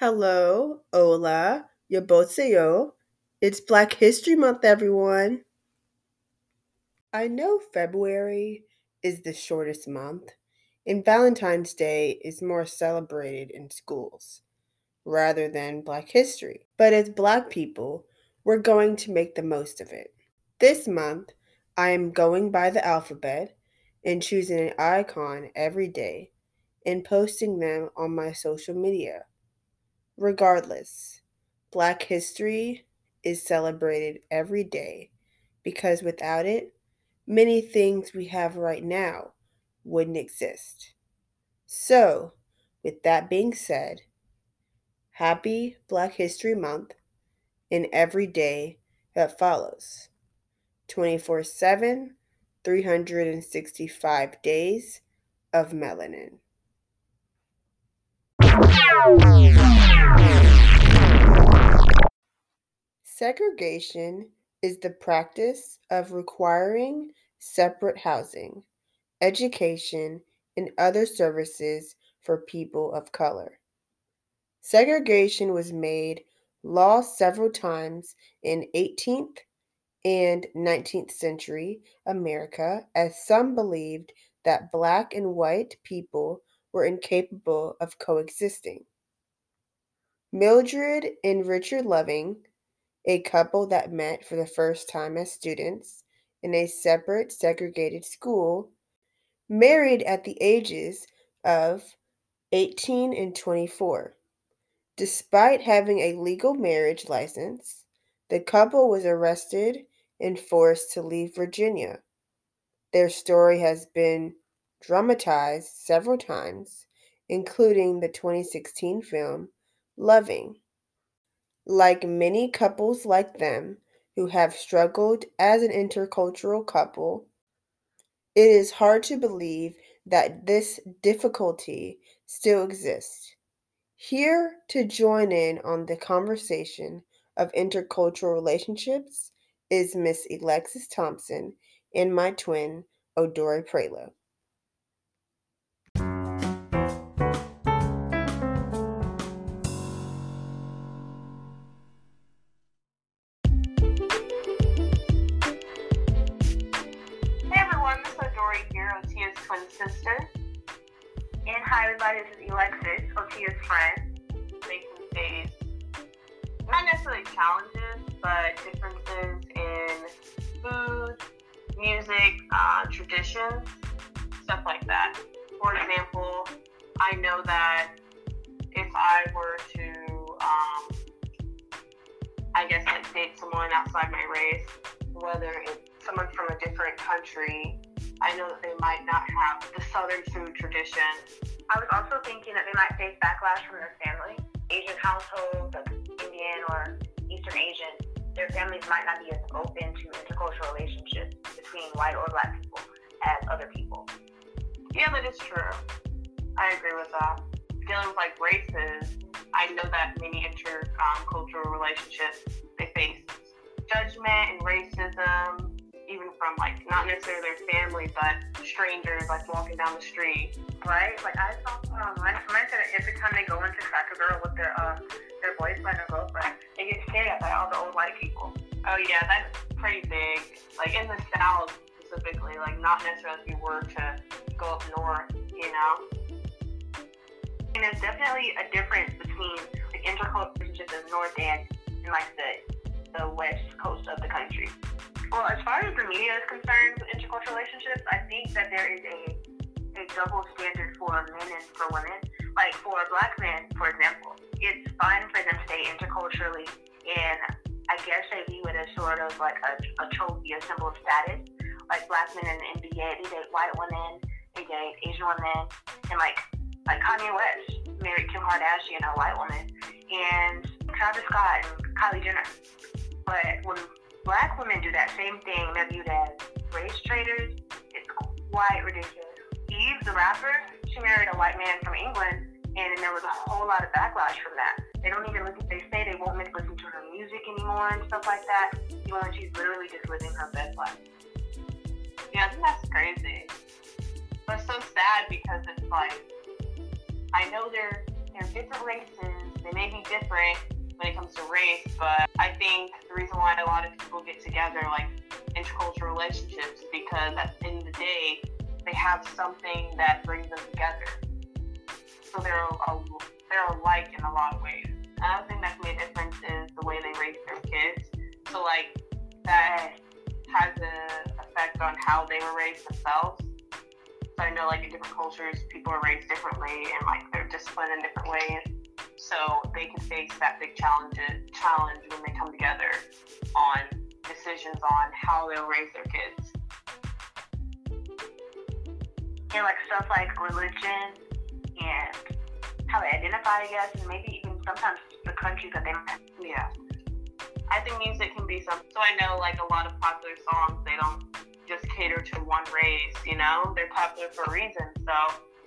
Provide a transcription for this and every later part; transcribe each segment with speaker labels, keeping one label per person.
Speaker 1: Hello, hola, yabotseyo. It's Black History Month, everyone. I know February is the shortest month, and Valentine's Day is more celebrated in schools rather than Black History. But as Black people, we're going to make the most of it. This month, I am going by the alphabet and choosing an icon every day and posting them on my social media. Regardless, Black history is celebrated every day because without it, many things we have right now wouldn't exist. So, with that being said, happy Black History Month and every day that follows 24 7, 365 days of melanin. Segregation is the practice of requiring separate housing, education, and other services for people of color. Segregation was made law several times in 18th and 19th century America as some believed that black and white people were incapable of coexisting. Mildred and Richard Loving, a couple that met for the first time as students in a separate segregated school, married at the ages of 18 and 24. Despite having a legal marriage license, the couple was arrested and forced to leave Virginia. Their story has been dramatized several times, including the 2016 film Loving. Like many couples like them who have struggled as an intercultural couple, it is hard to believe that this difficulty still exists. Here to join in on the conversation of intercultural relationships is Miss Elexis Thompson and my twin,
Speaker 2: O'Dhori Prioleau. Hi everybody, this is Elexis, Otia's friend. Making face not necessarily challenges, but differences in food, music, uh, traditions, stuff like that. For example, I know that if I were to, um, I guess, like date someone outside my race, whether it's someone from a different country I know that they might not have the Southern food tradition.
Speaker 3: I was also thinking that they might face backlash from their family. Asian households, like Indian or Eastern Asian, their families might not be as open to intercultural relationships between white or black people as other people.
Speaker 2: Yeah, that is true. I agree with that. Dealing with like races, I know that many intercultural um, relationships they face judgment and racism even from like not necessarily their family, but strangers like walking down the street.
Speaker 3: Right? Like I saw um, my friend said every time they go into Cracker Barrel with their uh, their boyfriend or girlfriend, they get stared at by all the old white people.
Speaker 2: Oh yeah, that's pretty big. Like in the South specifically, like not necessarily if you were to go up north, you know.
Speaker 3: And there's definitely a difference between the intercultural relationships in the north and, and like the the west coast of the country. Well, as far as the media is concerned with intercultural relationships, I think that there is a a double standard for men and for women. Like for a black man, for example, it's fine for them to date interculturally, and I guess they view it as sort of like a, a trophy, a symbol of status. Like black men in the NBA, they date white women, they date Asian women, and like like Kanye West married Kim Kardashian, a white woman, and Travis Scott and Kylie Jenner. But when black women do that same thing. They're viewed as race traitors. It's quite ridiculous. Eve, the rapper, she married a white man from England, and there was a whole lot of backlash from that. They don't even listen. They say they won't listen to her music anymore and stuff like that. Even when she's literally just living her best life.
Speaker 2: Yeah, that's crazy. But so sad because it's like I know they're they're different races they may be different when it comes to race, but I think the reason why a lot of people get together, like intercultural relationships, because at the end of the day, they have something that brings them together. So they're a, they're alike in a lot of ways. Another thing that can make a difference is the way they raise their kids. So like that has an effect on how they were raised themselves. So I know like in different cultures, people are raised differently and like they're disciplined in different ways. So they can face that big challenge challenge when they come together on decisions on how they'll raise their kids.
Speaker 3: And like stuff like religion and how they identify, I guess, and maybe even sometimes the country that they
Speaker 2: yeah. I think music can be something. So I know like a lot of popular songs, they don't just cater to one race, you know? They're popular for a reason. So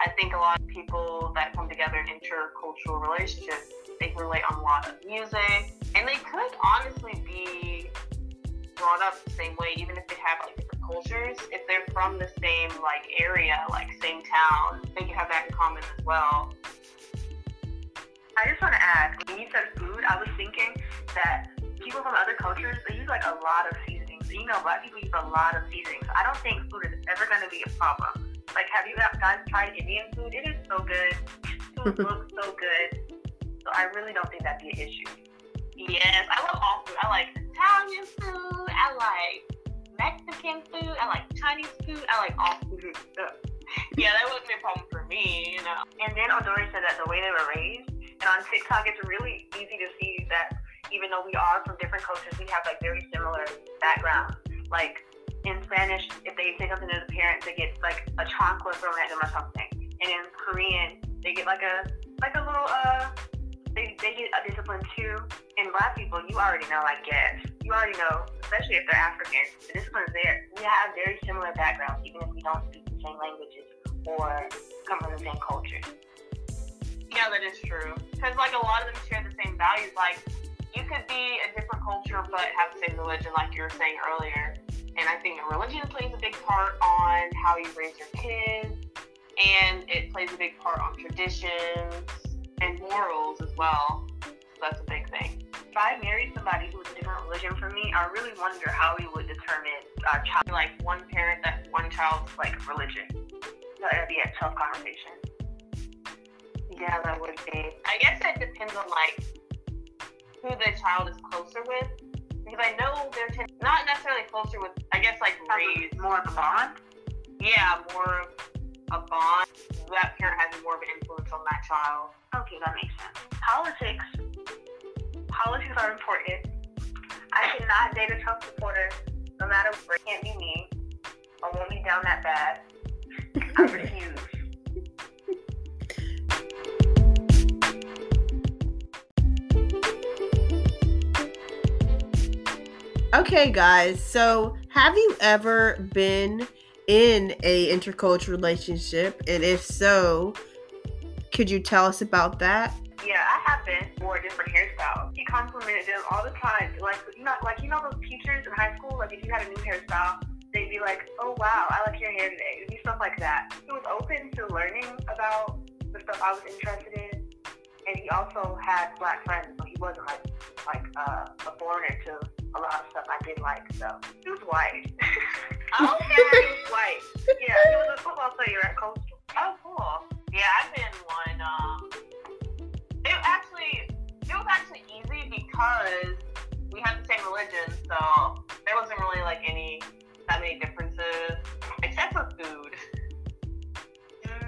Speaker 2: I think a lot of people that come together in intercultural relationships, they relate on a lot of music. And they could honestly be brought up the same way, even if they have like different cultures. If they're from the same like area, like same town, they can have that in common as well.
Speaker 3: I just want to add, when you said food, I was thinking that people from other cultures, they use like a lot of seasonings. You know, black people use a lot of seasonings. I don't think food is ever going to be a problem. Like, have you guys tried Indian food? It is so good. Food looks so good. So I really don't think that'd be an issue.
Speaker 2: Yes, I love all food. I like Italian food. I like Mexican food. I like Chinese food. I like all food. Mm-hmm. yeah, that wouldn't be a problem for me, you know.
Speaker 3: And then O'Dhori said that the way they were raised, and on TikTok, it's really easy to see that even though we are from different cultures, we have like very similar backgrounds. Like in Spanish, if they say something to the parents, they get like a chocolate thrown at them or something. And in Korean, they get like a like a little uh they, they get a discipline too. In black people, you already know, I guess. You already know, especially if they're African, the discipline is there. We have very similar backgrounds, even if we don't speak the same languages or come from the same culture.
Speaker 2: Yeah, that is true. Because like a lot of them share the same values. Like you could be a different culture but have the same religion, like you were saying earlier. And I think religion plays a big part on how you raise your kids, and it plays a big part on traditions and morals as well. So that's a big thing.
Speaker 3: If I married somebody who was a different religion from me, I really wonder how we would determine our child.
Speaker 2: Like one parent that one child's like religion.
Speaker 3: That'd be a tough conversation.
Speaker 2: Yeah, that would be. I guess it depends on like who the child is closer with. Because I know they're t- not necessarily closer with, I guess, like raised.
Speaker 3: More of a bond?
Speaker 2: Yeah, more of a bond. That parent has more of an influence on that child.
Speaker 3: Okay, that makes sense. Politics. Politics are important. I cannot date a Trump supporter, no matter what. It can't be me. I won't be down that bad. I refuse.
Speaker 1: Okay, guys. So, have you ever been in a intercultural relationship, and if so, could you tell us about that?
Speaker 3: Yeah, I have been for different hairstyles. He complimented them all the time. Like you know, like you know those teachers in high school. Like if you had a new hairstyle, they'd be like, "Oh wow, I like your hair today." It'd be stuff like that. He was open to learning about the stuff I was interested in, and he also had black friends, so he wasn't like like uh, a foreigner to a lot of stuff I did like. So he was white.
Speaker 2: okay,
Speaker 3: he was white. Yeah, he was a football player at Coastal.
Speaker 2: Oh, cool. Yeah, I've been one. Um, it actually it was actually easy because we had the same religion, so there wasn't really like any that many differences except for food.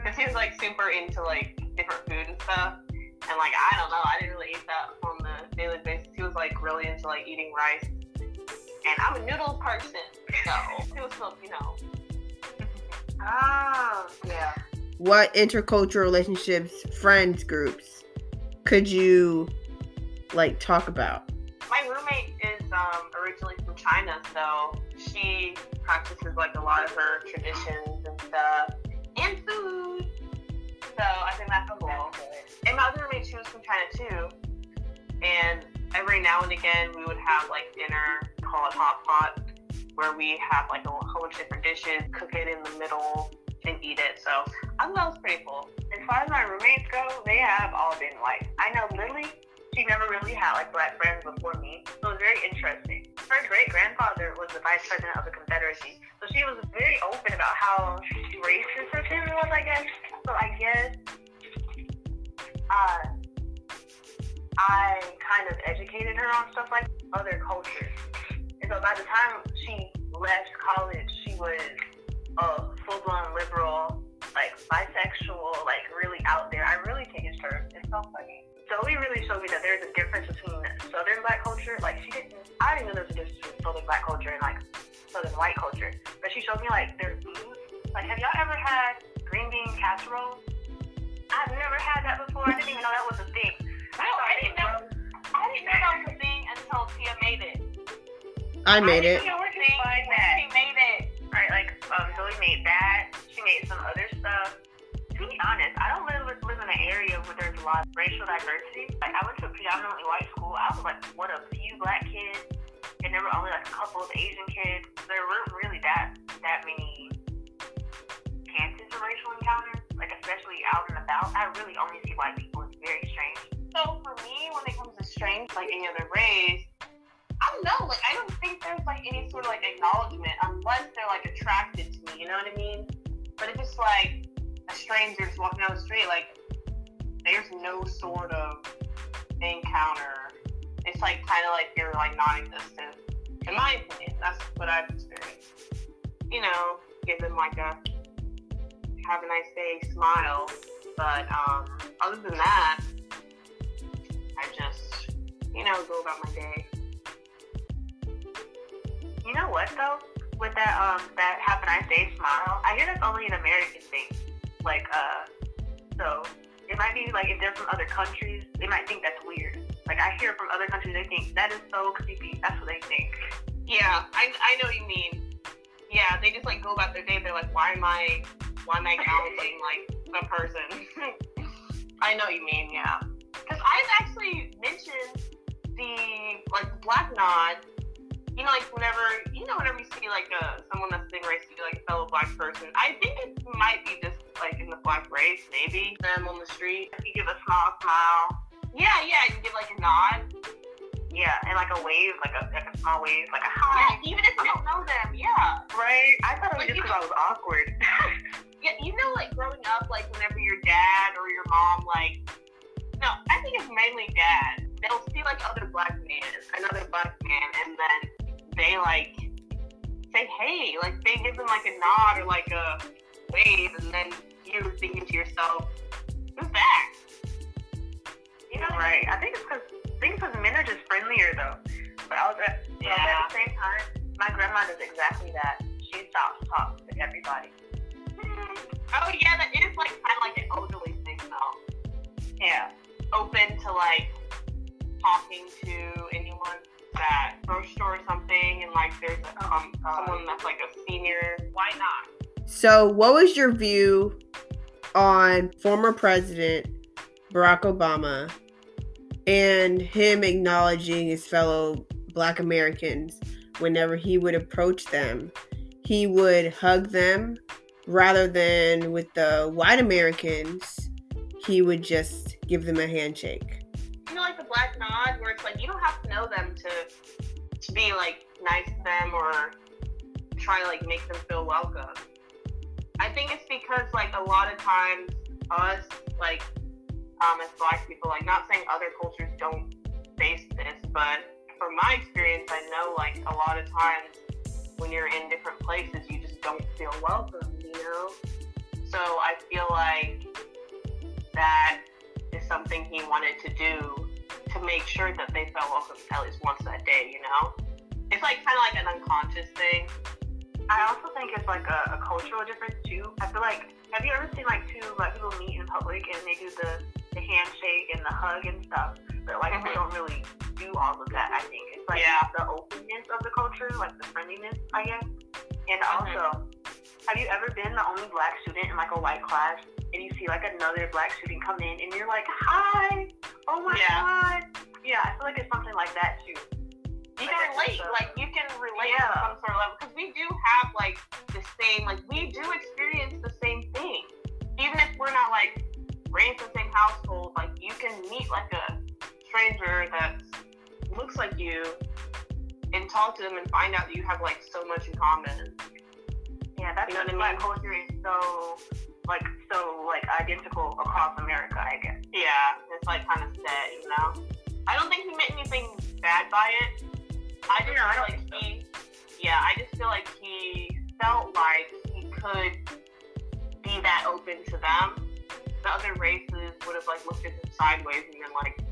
Speaker 2: Because he was like super into like different food and stuff. And like I don't know, I didn't really eat that on the daily basis. He was like really into like eating rice. And I'm a noodle person, so it was still, you know.
Speaker 3: Oh,
Speaker 2: yeah.
Speaker 1: What intercultural relationships, friends groups, could you like talk about?
Speaker 2: My roommate is um, originally from China, so she practices like a lot of her traditions and stuff, and food. So I think that's a cool. And my other roommate, she was from China too. And every now and again, we would have like dinner, call it hot pot, where we have like a whole bunch of different dishes, cook it in the middle, and eat it. So I thought that was pretty cool.
Speaker 3: As far as my roommates go, they have all been white. I know Lily, she never really had like black friends before me, so it was very interesting. Her great grandfather was the vice president of the Confederacy, so she was very open about how racist her family was, I guess. So I guess uh, I kind of educated her on stuff like other cultures. The time she left college, she was a full blown liberal, like bisexual, like really out there. I really his terms. It's so funny. Zoe really showed me that there's a difference between Southern black culture. Like she didn't, I didn't know there was a difference between Southern black culture and like Southern white culture. But she showed me like their food. Like, have y'all ever had green bean casserole? I've never had that before. I didn't even know that was a thing.
Speaker 2: No, I didn't know. I didn't know that was a thing until Tia made it.
Speaker 1: I made
Speaker 2: I
Speaker 1: it.
Speaker 2: didn't know her thing when she made it.
Speaker 3: Right, like um, Zoe made that. She made some other stuff. To be honest, I don't live, live in an area where there's a lot of racial diversity. Like I went to a predominantly white school. I was like one of few black kids, and there were only like a couple of Asian kids. There weren't really that that many chances for racial encounters. Like especially out and about, I really only see white people. It's very strange.
Speaker 2: So for me, when it comes to strange, like any other race, I don't know. Like I don't think there's like any sort of like acknowledgement unless they're like attracted to me. You know what I mean? But it's just like a stranger just walking down the street. Like there's no sort of encounter. It's like kind of like you're like non-existent. In my opinion, that's what I've experienced. You know, give them like a have a nice day smile. But um, other than that, I just, you know, go about my day.
Speaker 3: You know what though? With that um that have a nice day smile, I hear that's only an American thing. Like uh, so it might be like if they're from other countries, they might think that's weird. Like I hear from other countries, they think that is so creepy. That's what they think.
Speaker 2: Yeah, I, I know what you mean. Yeah, they just like go about their day. They're like, why am I, why am I acknowledging like a person? I know what you mean. Yeah, because I've actually mentioned the like black nod. You know, like whenever you know whenever you see like uh, someone that's being racist, to like a fellow black person, I think it might be just like in the black race, maybe them on the street.
Speaker 3: You give a small smile.
Speaker 2: Yeah, yeah, you give like a nod.
Speaker 3: Yeah, and like a wave, like a like a small wave, like a
Speaker 2: Yeah,
Speaker 3: hi.
Speaker 2: even if you don't know them. Yeah.
Speaker 3: Right? I thought it was
Speaker 2: Like,
Speaker 3: just because I was awkward.
Speaker 2: Yeah, you know, like growing up, like whenever your dad or your mom, like, no, I think it's mainly dad. They'll see like other black man, another black man, and then they like say, hey, like they give them like a nod or like a wave, and then you're thinking to yourself, who's that? You know,
Speaker 3: right. I think it's because I think it's 'cause men are just friendlier though. But I was at,
Speaker 2: Yeah.
Speaker 3: at the same time, my grandma does exactly that. She stops to talk to everybody. Mm-hmm.
Speaker 2: Oh yeah, that is like kind of like an elderly thing though.
Speaker 3: Yeah.
Speaker 2: Open to like talking to anyone that grocery store or something, and like there's um someone that's like a senior. Why not?
Speaker 1: So, what was your view on former President Barack Obama and him acknowledging his fellow Black Americans whenever he would approach them? He would hug them rather than with the white Americans, he would just give them a handshake.
Speaker 2: You know, like the black nod, where it's like you don't have to know them to to be like nice to them or try to like make them feel welcome. I think it's because like a lot of times us like um as black people, like not saying other cultures don't face this, but from my experience, I know like a lot of times when you're in different places, you just don't feel welcome, you know. So I feel like that something he wanted to do to make sure that they felt welcome at least once that day, you know? It's like kind of like an unconscious thing.
Speaker 3: I also think it's like a, a cultural difference too. I feel like have you ever seen like two black people meet in public and they do the, the handshake and the hug and stuff? But like they
Speaker 2: Mhm.
Speaker 3: don't really do all of that, I think. It's like
Speaker 2: Yeah.
Speaker 3: the openness of the culture, like the friendliness, I guess. And
Speaker 2: Mhm.
Speaker 3: also, have you ever been the only black student in like a white class and you see like another black student come in and you're like, Hi, oh my
Speaker 2: Yeah.
Speaker 3: god. Yeah, I feel like it's something like that too.
Speaker 2: You
Speaker 3: Like,
Speaker 2: can relate, like you can relate
Speaker 3: Yeah.
Speaker 2: on some sort of level because we do have like the same, like we do experience the same thing. Even if we're not like raised in the same household, like you can meet like a stranger that looks like you and talk to them and find out that you have like so much in common.
Speaker 4: Yeah, that's you know what I mean. Black culture is so like so like identical across America, I guess.
Speaker 2: Yeah, it's like kind of sad, you know. I don't think he meant anything bad by it. I just yeah, feel like he, yeah, I just feel like he felt like he could be that open to them. The other races would have like looked at him sideways and been like,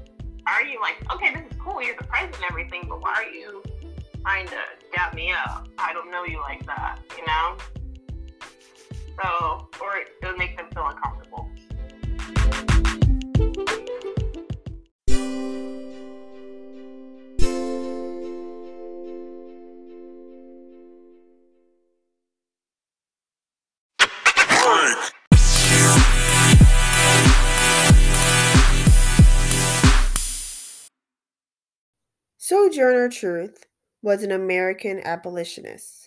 Speaker 2: "Are you like okay? This is cool. You're the president and everything, but why are you trying to dap me up? I don't know you like that, you know." So, or it would make them feel uncomfortable.
Speaker 1: Sojourner Truth was an American abolitionist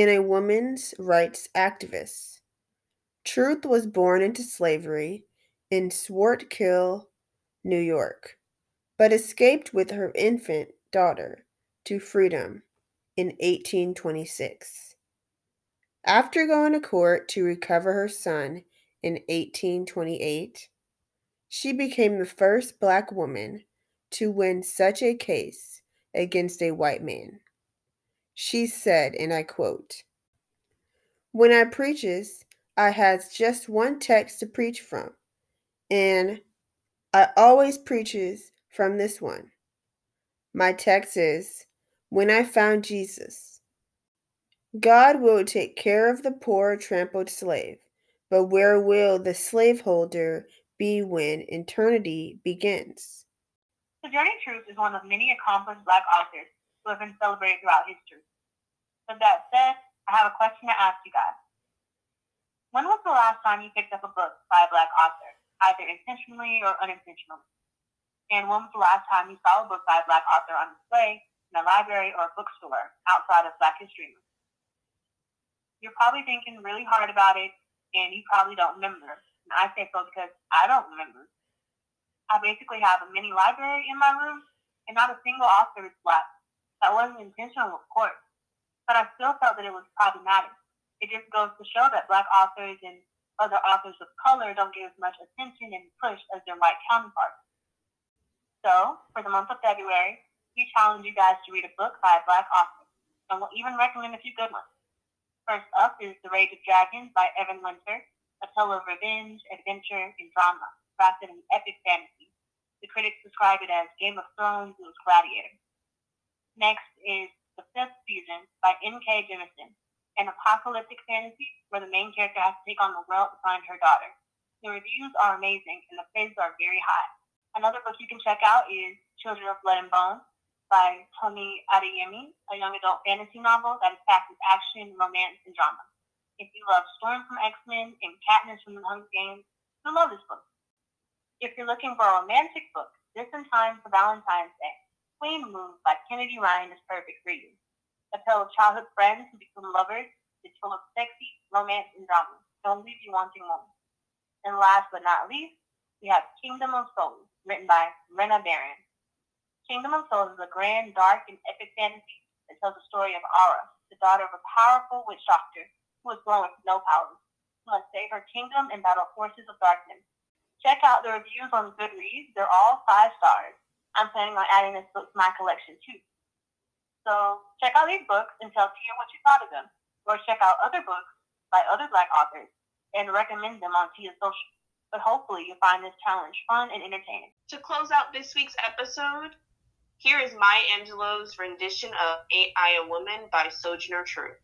Speaker 1: and a woman's rights activist. Truth was born into slavery in Swartkill, New York, but escaped with her infant daughter to freedom in 1826. After going to court to recover her son in 1828, she became the first black woman to win such a case against a white man. She said, and I quote, When I preaches, I has just one text to preach from, and I always preaches from this one. My text is, When I found Jesus, God will take care of the poor trampled slave, but where will the slaveholder be when eternity begins?
Speaker 4: Sojourner Truth is one of many accomplished black authors who have been celebrated throughout history. With that said, I have a question to ask you guys. When was the last time you picked up a book by a black author, either intentionally or unintentionally? And when was the last time you saw a book by a black author on display in a library or a bookstore outside of Black History Month? You're probably thinking really hard about it, and you probably don't remember. And I say so because I don't remember. I basically have a mini library in my room, and not a single author is black. That wasn't intentional, of course, but I still felt that it was problematic. It just goes to show that black authors and other authors of color don't get as much attention and push as their white counterparts. So, for the month of February, we challenge you guys to read a book by a black author, and we'll even recommend a few good ones. First up is The Rage of Dragons by Evan Winter, a tale of revenge, adventure, and drama crafted an epic fantasy. The critics describe it as Game of Thrones meets Gladiator. Next is The Fifth Season by N.K. Jemisin, an apocalyptic fantasy where the main character has to take on the world to find her daughter. The reviews are amazing and the praise are very high. Another book you can check out is Children of Blood and Bone by Tomi Adeyemi, a young adult fantasy novel that is packed with action, romance, and drama. If you love Storm from X-Men and Katniss from The Hunger Games, you'll love this book. If you're looking for a romantic book, just in time for Valentine's Day, Queen Move by Kennedy Ryan is perfect for you. A tale of childhood friends who become lovers is full of sexy romance and drama. Don't leave you wanting more. And last but not least, we have Kingdom of Souls, written by Rena Barron. Kingdom of Souls is a grand, dark, and epic fantasy that tells the story of Ara, the daughter of a powerful witch doctor who was born with no powers, who must save her kingdom and battle forces of darkness Check out the reviews on Goodreads. They're all five stars. I'm planning on adding this book to my collection too. So check out these books and tell Tia what you thought of them. Or check out other books by other black authors and recommend them on Tia's social. But hopefully you'll find this challenge fun and entertaining.
Speaker 2: To close out this week's episode, here is Maya Angelou's rendition of Ain't I a Woman by Sojourner Truth.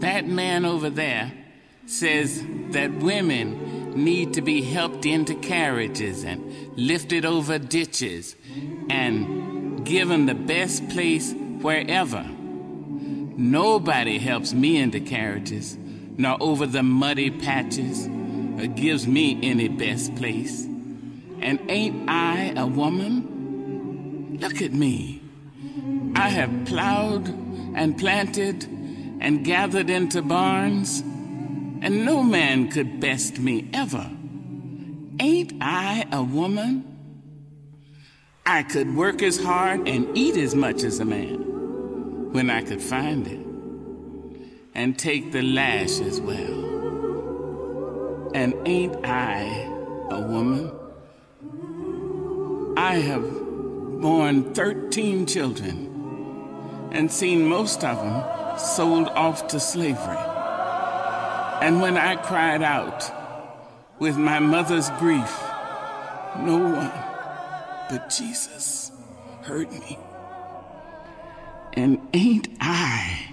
Speaker 5: That man over there says that women need to be helped into carriages and lifted over ditches and given the best place wherever. Nobody helps me into carriages, nor over the muddy patches, or gives me any best place. And ain't I a woman? Look at me. I have plowed and planted and gathered into barns and no man could best me ever. Ain't I a woman? I could work as hard and eat as much as a man when I could find it, and take the lash as well. And ain't I a woman? I have borne 13 children and seen most of them sold off to slavery. And when I cried out with my mother's grief, no one but Jesus heard me. And ain't I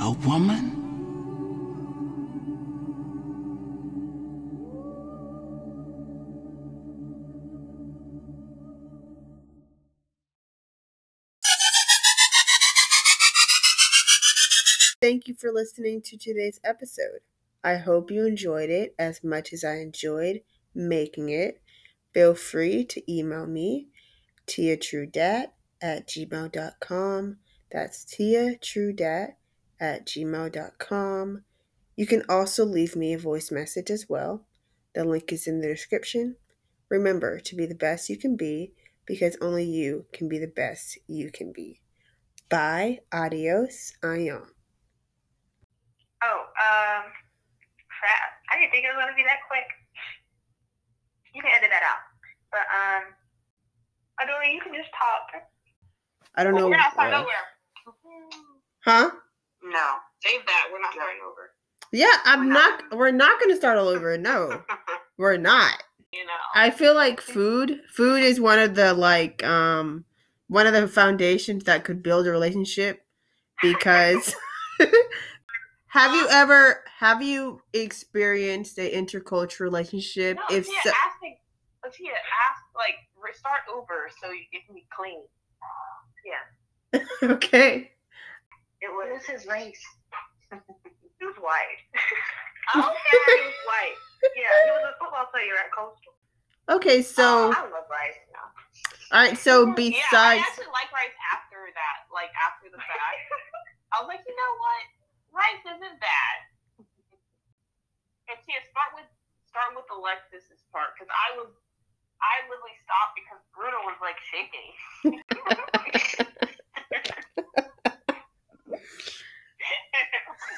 Speaker 5: a woman?
Speaker 1: Thank you for listening to today's episode. I hope you enjoyed it as much as I enjoyed making it. Feel free to email me, tiatruedat at gmail.com. That's tiatruedat at gmail.com. You can also leave me a voice message as well. The link is in the description. Remember to be the best you can be because only you can be the best you can be. Bye. Adios. Ayon.
Speaker 3: Oh, um. I didn't think it was going to be that quick. You can edit that out. But, um, Adora, you can just talk.
Speaker 1: I don't know.
Speaker 3: We're not starting
Speaker 1: uh,
Speaker 3: over.
Speaker 1: Huh?
Speaker 3: No. Save that. We're not starting over.
Speaker 1: Yeah, I'm
Speaker 3: We're
Speaker 1: not.
Speaker 3: not.
Speaker 1: We're not going to start all over. No, we're not.
Speaker 3: you know.
Speaker 1: I feel like food. Food is one of the like um one of the foundations that could build a relationship because have you uh, ever have you experienced a intercultural relationship?
Speaker 3: no,
Speaker 1: if
Speaker 3: Tia,
Speaker 1: so,
Speaker 3: ask, me- Tia, ask, like, start over so you can be clean. Yeah.
Speaker 1: okay.
Speaker 3: It was his race. he was white. I don't care he was white. Yeah, he was a football player at Coastal.
Speaker 1: Okay, so
Speaker 3: oh, I love rice now.
Speaker 1: all right, so
Speaker 3: yeah, I
Speaker 1: besides
Speaker 3: actually like rice after that, like after the fact. I was like, you know what? Rice isn't bad. And Tia, start with start with Elexis's part because I was I literally stopped because Bruno was like shaking.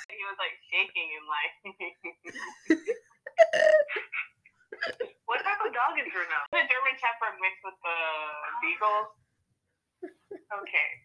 Speaker 3: he was like shaking and like. what type of dog is Bruno? The German Shepherd mixed with the Beagles. Okay.